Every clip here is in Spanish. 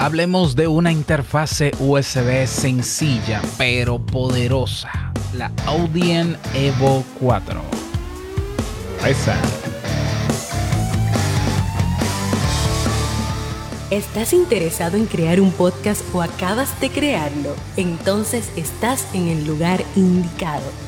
Hablemos de una interfase USB sencilla pero poderosa, la Audien Evo 4. Esa. ¿Estás interesado en crear un podcast o acabas de crearlo? Entonces estás en el lugar indicado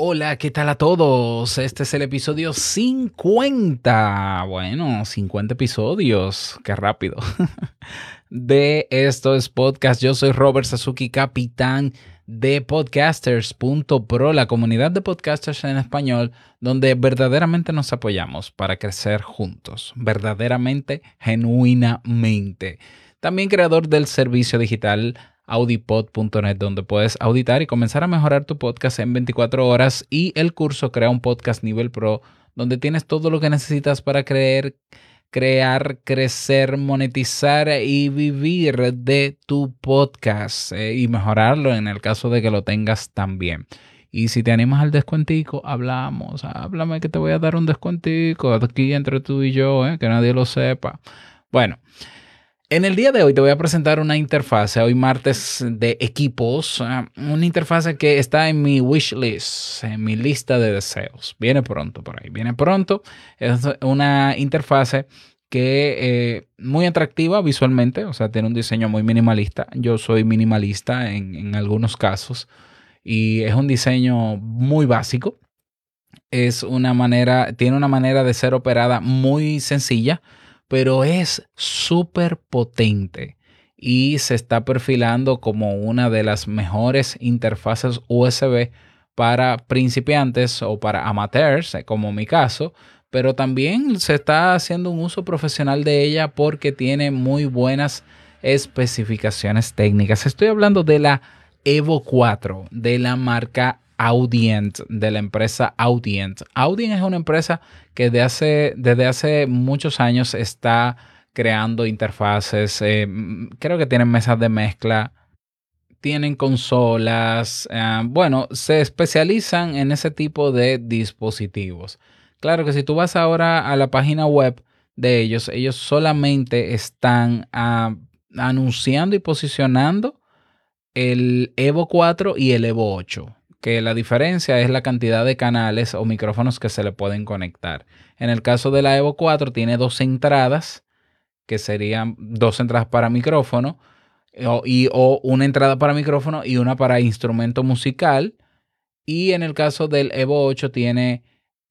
Hola, ¿qué tal a todos? Este es el episodio 50. Bueno, 50 episodios. Qué rápido. De esto es podcast. Yo soy Robert Sasuki, capitán de podcasters.pro, la comunidad de podcasters en español, donde verdaderamente nos apoyamos para crecer juntos. Verdaderamente, genuinamente. También creador del servicio digital audipod.net, donde puedes auditar y comenzar a mejorar tu podcast en 24 horas y el curso Crea un Podcast Nivel Pro, donde tienes todo lo que necesitas para creer, crear, crecer, monetizar y vivir de tu podcast eh, y mejorarlo en el caso de que lo tengas también. Y si te animas al descuentico, hablamos, háblame que te voy a dar un descuentico aquí entre tú y yo, eh, que nadie lo sepa. Bueno, en el día de hoy te voy a presentar una interfase, hoy martes de equipos, ah, una interfase que está en mi wish list, en mi lista de deseos. Viene pronto por ahí, viene pronto. Es una interfase que eh, muy atractiva visualmente, o sea, tiene un diseño muy minimalista. Yo soy minimalista en, en algunos casos y es un diseño muy básico. Es una manera, tiene una manera de ser operada muy sencilla pero es súper potente y se está perfilando como una de las mejores interfaces USB para principiantes o para amateurs, eh, como mi caso, pero también se está haciendo un uso profesional de ella porque tiene muy buenas especificaciones técnicas. Estoy hablando de la Evo 4 de la marca Audient, de la empresa Audient. Audient es una empresa que de hace, desde hace muchos años está creando interfaces. Eh, creo que tienen mesas de mezcla, tienen consolas. Eh, bueno, se especializan en ese tipo de dispositivos. Claro que si tú vas ahora a la página web de ellos, ellos solamente están ah, anunciando y posicionando el Evo 4 y el Evo 8 que la diferencia es la cantidad de canales o micrófonos que se le pueden conectar. En el caso de la Evo 4 tiene dos entradas, que serían dos entradas para micrófono, o, y, o una entrada para micrófono y una para instrumento musical. Y en el caso del Evo 8 tiene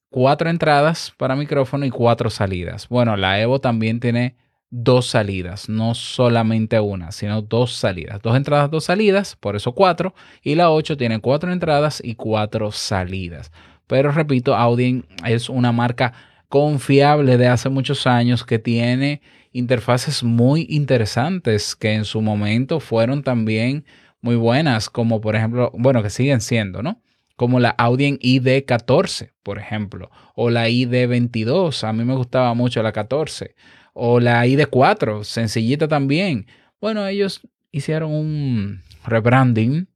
cuatro entradas para micrófono y cuatro salidas. Bueno, la Evo también tiene dos salidas, no solamente una, sino dos salidas. Dos entradas, dos salidas, por eso cuatro. Y la 8 tiene cuatro entradas y cuatro salidas. Pero repito, Audien es una marca confiable de hace muchos años que tiene interfaces muy interesantes que en su momento fueron también muy buenas, como por ejemplo, bueno, que siguen siendo, ¿no? Como la Audien ID14, por ejemplo, o la ID22. A mí me gustaba mucho la 14 o la ID4, sencillita también. Bueno, ellos hicieron un rebranding,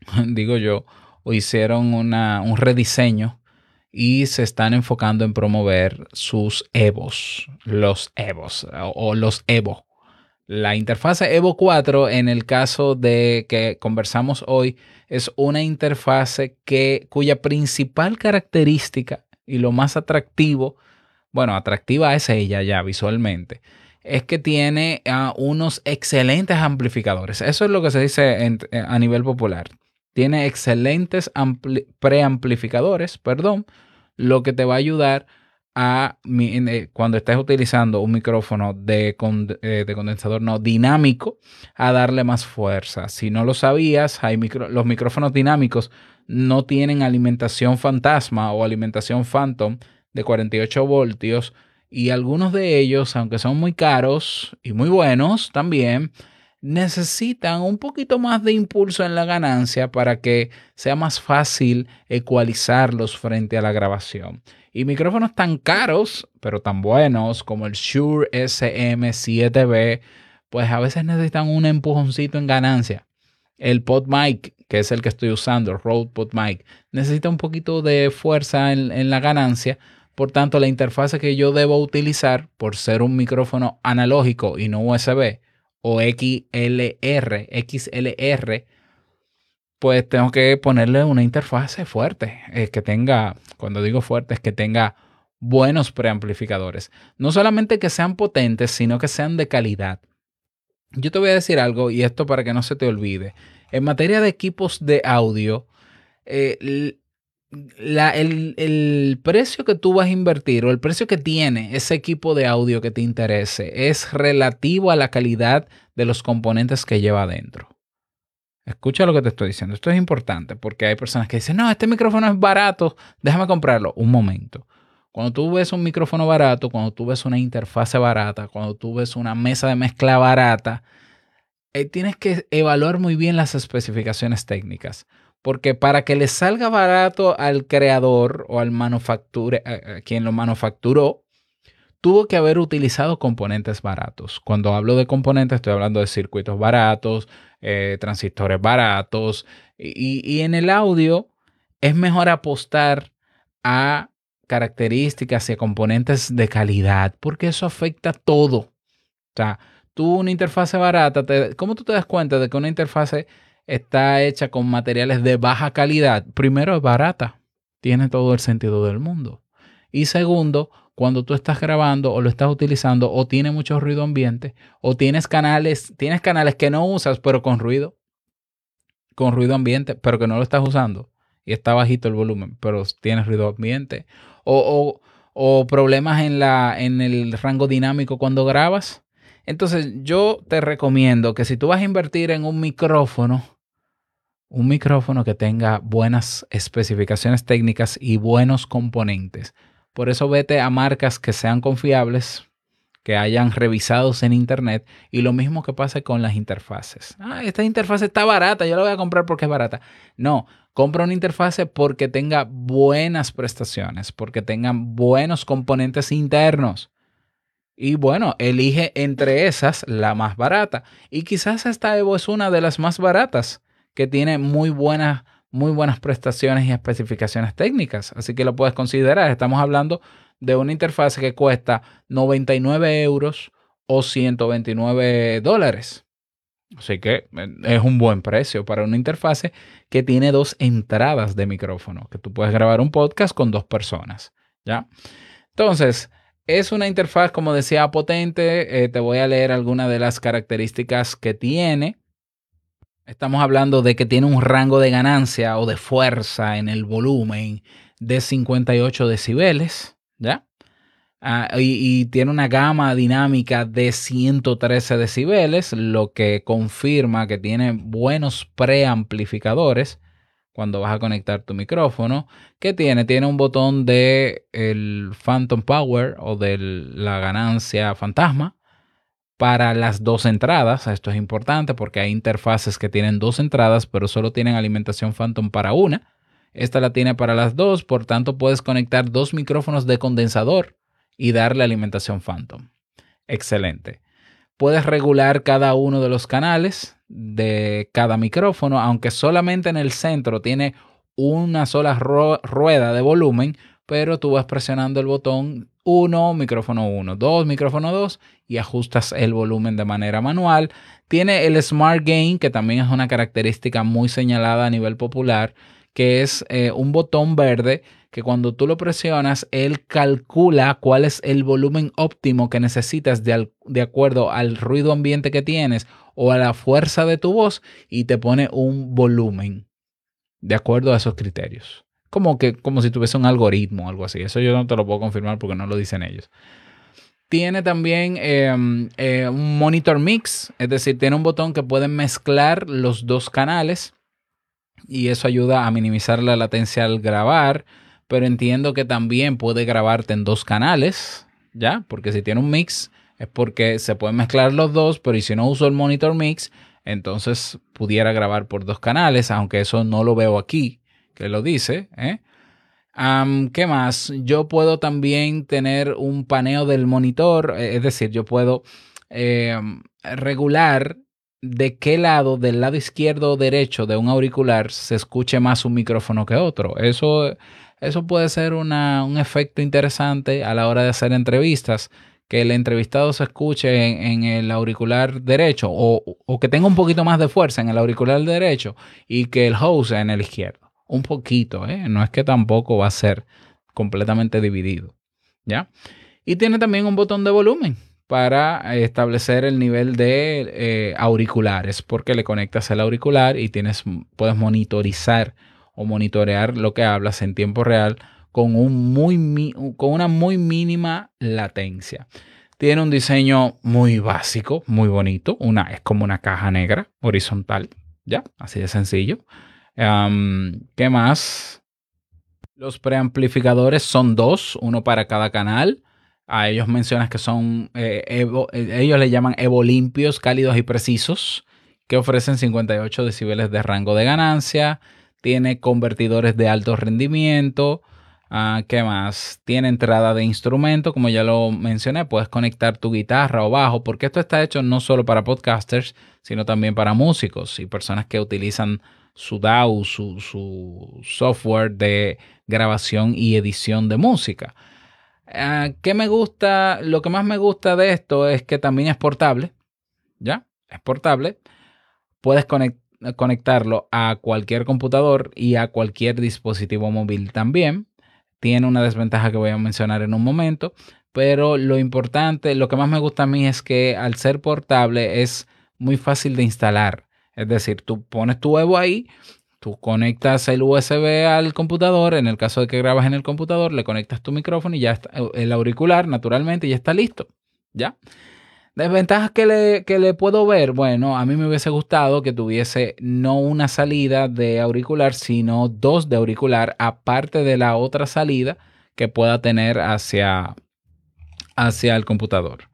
digo yo, o hicieron una, un rediseño y se están enfocando en promover sus Evos, los Evos o, los Evo. La interfase Evo 4, en el caso de que conversamos hoy, es una interfase cuya principal característica y lo más atractivo bueno, atractiva es ella ya visualmente, es que tiene ah, unos excelentes amplificadores. Eso es lo que se dice eh, a nivel popular. Tiene excelentes preamplificadores, perdón, lo que te va a ayudar a eh, cuando estés utilizando un micrófono de, eh, de, condensador no dinámico a darle más fuerza. Si no lo sabías, hay los micrófonos dinámicos no tienen alimentación fantasma o alimentación phantom de 48 voltios Y algunos de ellos, aunque son muy caros y muy buenos también, necesitan un poquito más de impulso en la ganancia para que sea más fácil ecualizarlos frente a la grabación. Y micrófonos tan caros, pero tan buenos como el Shure SM7B, pues a veces necesitan un empujoncito en ganancia. El PodMic, que es el que estoy usando, el Rode PodMic, necesita un poquito de fuerza en, en la ganancia. Por tanto, la interfase que yo debo utilizar, por ser un micrófono analógico y no USB, o XLR, XLR, pues tengo que ponerle una interfase fuerte, eh, que tenga, cuando digo fuerte, es que tenga buenos preamplificadores. No solamente que sean potentes, sino que sean de calidad. Yo te voy a decir algo, y esto para que no se te olvide. En materia de equipos de audio, eh, el, el, precio que tú vas a invertir o el precio que tiene ese equipo de audio que te interese es relativo a la calidad de los componentes que lleva adentro. Escucha lo que te estoy diciendo. Esto es importante porque hay personas que dicen, no, este micrófono es barato, déjame comprarlo. Un momento. Cuando tú ves un micrófono barato, cuando tú ves una interfase barata, cuando tú ves una mesa de mezcla barata, eh, tienes que evaluar muy bien las especificaciones técnicas. Porque para que le salga barato al creador o al a quien lo manufacturó, tuvo que haber utilizado componentes baratos. Cuando hablo de componentes, estoy hablando de circuitos baratos, eh, transistores baratos. Y, en el audio es mejor apostar a características y a componentes de calidad, porque eso afecta todo. O sea, tú una interfase barata, ¿cómo tú te das cuenta de que una interfase está hecha con materiales de baja calidad, primero es barata, tiene todo el sentido del mundo. Y segundo, cuando tú estás grabando o lo estás utilizando o tiene mucho ruido ambiente o tienes canales, tienes canales que no usas pero con ruido, con ruido ambiente, pero que no lo estás usando y está bajito el volumen, pero tienes ruido ambiente o, o, o problemas en, la, en el rango dinámico cuando grabas. Entonces yo te recomiendo que si tú vas a invertir en un micrófono, un micrófono que tenga buenas especificaciones técnicas y buenos componentes. Por eso vete a marcas que sean confiables, que hayan revisados en internet y lo mismo que pasa con las interfaces. Ah, esta interfaz está barata, yo la voy a comprar porque es barata. No, compra una interfase porque tenga buenas prestaciones, porque tengan buenos componentes internos. Y bueno, elige entre esas la más barata. Y quizás esta Evo es una de las más baratas que tiene muy buenas, muy buenas prestaciones y especificaciones técnicas. Así que lo puedes considerar. Estamos hablando de una interfaz que cuesta 99 euros o 129 dólares. Así que eh, es un buen precio para una interfaz que tiene dos entradas de micrófono, que tú puedes grabar un podcast con dos personas. ¿ya? Entonces, es una interfaz, como decía, potente. Eh, te voy a leer algunas de las características que tiene. Estamos hablando de que tiene un rango de ganancia o de fuerza en el volumen de 58 decibeles, ¿ya? Ah, y, tiene una gama dinámica de 113 decibeles, lo que confirma que tiene buenos preamplificadores cuando vas a conectar tu micrófono. ¿Qué tiene? Tiene un botón de el Phantom Power o de la ganancia fantasma para las dos entradas. Esto es importante porque hay interfaces que tienen dos entradas, pero solo tienen alimentación Phantom para una. Esta la tiene para las dos, por tanto puedes conectar dos micrófonos de condensador y darle alimentación Phantom. Excelente. Puedes regular cada uno de los canales de cada micrófono, aunque solamente en el centro tiene una sola rueda de volumen, pero tú vas presionando el botón 1, micrófono 1, 2, micrófono 2 y ajustas el volumen de manera manual. Tiene el Smart Gain, que también es una característica muy señalada a nivel popular, que es eh, un botón verde que cuando tú lo presionas, él calcula cuál es el volumen óptimo que necesitas de, de acuerdo al ruido ambiente que tienes o a la fuerza de tu voz y te pone un volumen de acuerdo a esos criterios como que como si tuviese un algoritmo o algo así. Eso yo no te lo puedo confirmar porque no lo dicen ellos. Tiene también em, eh, un monitor mix, es decir, tiene un botón que puede mezclar los dos canales y eso ayuda a minimizar la latencia al grabar, pero entiendo que también puede grabarte en dos canales, ¿ya? Porque si tiene un mix es porque se pueden mezclar los dos, pero si no uso el monitor mix, entonces pudiera grabar por dos canales, aunque eso no lo veo aquí, que lo dice. ¿eh? ¿Qué más? Yo puedo también tener un paneo del monitor, eh, es decir, yo puedo em, regular de qué lado, del lado izquierdo o derecho de un auricular, se escuche más un micrófono que otro. Eso, eso puede ser un efecto interesante a la hora de hacer entrevistas que el entrevistado se escuche en, el auricular derecho o, que tenga un poquito más de fuerza en el auricular derecho y que el host en el izquierdo. Un poquito, ¿eh? No es que tampoco va a ser completamente dividido, ¿ya? Y tiene también un botón de volumen para establecer el nivel de eh, auriculares, porque le conectas el auricular y tienes, puedes monitorizar o monitorear lo que hablas en tiempo real con, un muy, con una muy mínima latencia. Tiene un diseño muy básico, muy bonito. Una, es como una caja negra horizontal. Ya, así de sencillo. ¿Qué más? Los preamplificadores son dos, uno para cada canal. A ellos mencionas que son, eh, eh, ellos le llaman Evo limpios, cálidos y precisos, que ofrecen 58 decibeles de rango de ganancia. Tiene convertidores de alto rendimiento. Ah, ¿Qué más? Tiene entrada de instrumento, como ya lo mencioné, puedes conectar tu guitarra o bajo, porque esto está hecho no solo para podcasters, sino también para músicos y personas que utilizan su DAW, su, software de grabación y edición de música. Ah, ¿Qué me gusta? Lo que más me gusta de esto es que también es portable, ¿ya? Es portable. Puedes conectarlo a cualquier computador y a cualquier dispositivo móvil también tiene una desventaja que voy a mencionar en un momento, pero lo importante, lo que más me gusta a mí es que al ser portable es muy fácil de instalar. Es decir, tú pones tu Evo ahí, tú conectas el USB al computador, en el caso de que grabas en el computador, le conectas tu micrófono y ya está, el auricular naturalmente ya está listo. ¿Ya? Desventajas que le, que le puedo ver, bueno, a mí me hubiese gustado que tuviese no una salida de auricular, sino dos de auricular, aparte de la otra salida que pueda tener hacia, hacia el computador.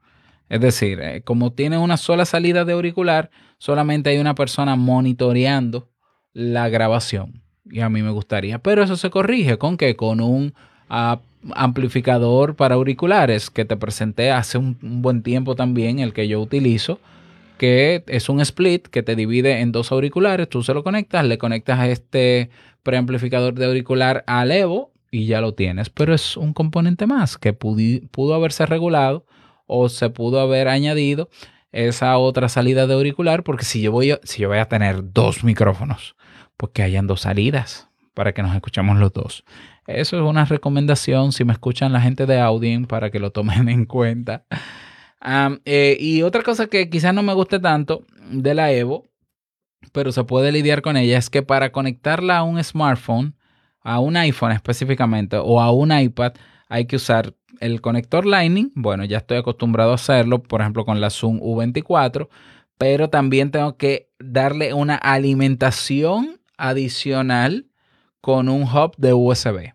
Es decir, eh, como tiene una sola salida de auricular, solamente hay una persona monitoreando la grabación. Y a mí me gustaría. Pero eso se corrige con que con un amplificador para auriculares que te presenté hace un, buen tiempo también, el que yo utilizo, que es un split que te divide en dos auriculares, tú se lo conectas, le conectas a este preamplificador de auricular al Evo y ya lo tienes, pero es un componente más que pudo haberse regulado o se pudo haber añadido esa otra salida de auricular, porque si yo voy a, si yo voy a tener dos micrófonos, pues que hayan dos salidas para que nos escuchemos los dos. Eso es una recomendación si me escuchan la gente de Audien para que lo tomen en cuenta. Eh, y otra cosa que quizás no me guste tanto de la Evo, pero se puede lidiar con ella, es que para conectarla a un smartphone, a un iPhone específicamente, o a un iPad, hay que usar el conector Lightning. Bueno, ya estoy acostumbrado a hacerlo, por ejemplo, con la Zoom U24, pero también tengo que darle una alimentación adicional con un hub de USB.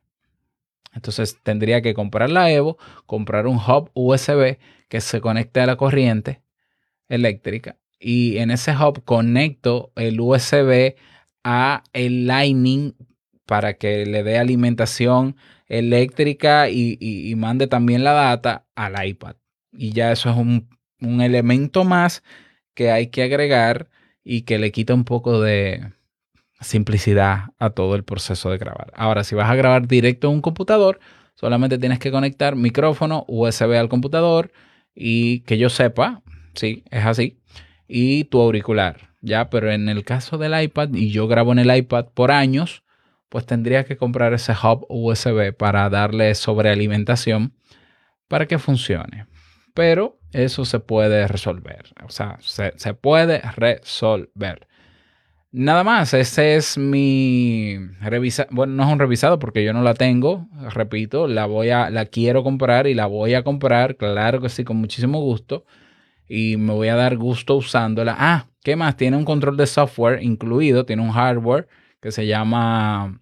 Entonces tendría que comprar la Evo, comprar un hub USB que se conecte a la corriente eléctrica y en ese hub conecto el USB a el Lightning para que le dé alimentación eléctrica y, mande también la data al iPad. Y ya eso es un, un elemento más que hay que agregar y que le quita un poco de, simplicidad a todo el proceso de grabar. Ahora, si vas a grabar directo en un computador, solamente tienes que conectar micrófono USB al computador y que yo sepa, sí, es así, y tu auricular, ya, pero en el caso del iPad, y yo grabo en el iPad por años, pues tendría que comprar ese hub USB para darle sobrealimentación para que funcione. Pero eso se puede resolver, o sea, se, se puede resolver. Nada más, ese es mi revisa, bueno, no es un revisado porque yo no la tengo, repito, la voy a la quiero comprar y la voy a comprar, claro que sí, con muchísimo gusto y me voy a dar gusto usándola. Ah, ¿qué más? Tiene un control de software incluido, tiene un hardware que se llama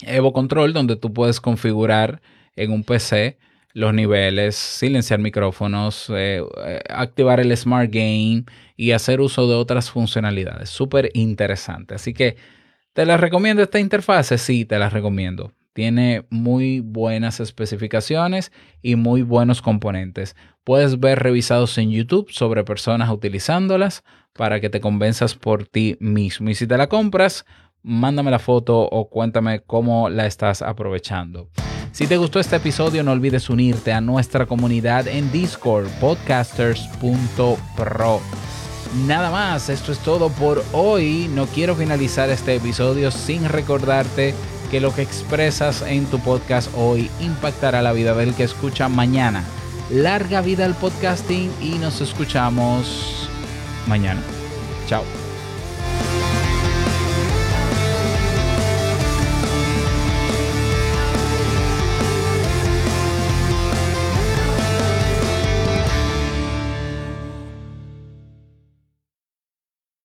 Evo Control donde tú puedes configurar en un PC los niveles, silenciar micrófonos, eh, eh, activar el Smart Game y hacer uso de otras funcionalidades. Súper interesante. Así que, ¿te las recomiendo esta interfase? Sí, te las recomiendo. Tiene muy buenas especificaciones y muy buenos componentes. Puedes ver revisados en YouTube sobre personas utilizándolas para que te convenzas por ti mismo. Y si te la compras, mándame la foto o cuéntame cómo la estás aprovechando. Si te gustó este episodio, no olvides unirte a nuestra comunidad en Discord, podcasters.pro. Nada más, esto es todo por hoy. No quiero finalizar este episodio sin recordarte que lo que expresas en tu podcast hoy impactará la vida del que escucha mañana. Larga vida al podcasting y nos escuchamos mañana. Chao.